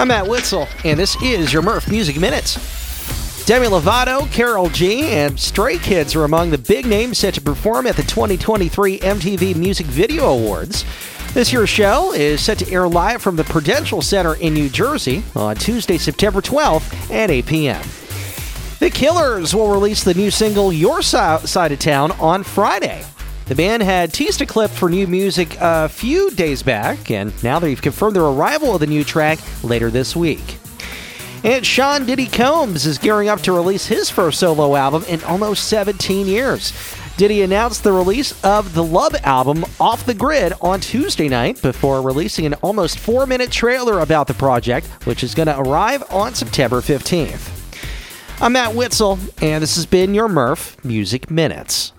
I'm Matt Witzel, and this is your Merf Music Minutes. Demi Lovato, Karol G, and Stray Kids are among the big names set to perform at the 2023 MTV Music Video Awards. This year's show is set to air live from the Prudential Center in New Jersey on Tuesday, September 12th at 8 p.m. The Killers will release the new single Your Side of Town on Friday. The band had teased a clip for new music a few days back, and now they've confirmed their arrival of the new track later this week. And Sean Diddy Combs is gearing up to release his first solo album in almost 17 years. Diddy announced the release of the Love album Off the Grid on Tuesday night before releasing an almost four minute trailer about the project, which is going to arrive on September 15th. I'm Matt Witzel, and this has been your Merf Music Minutes.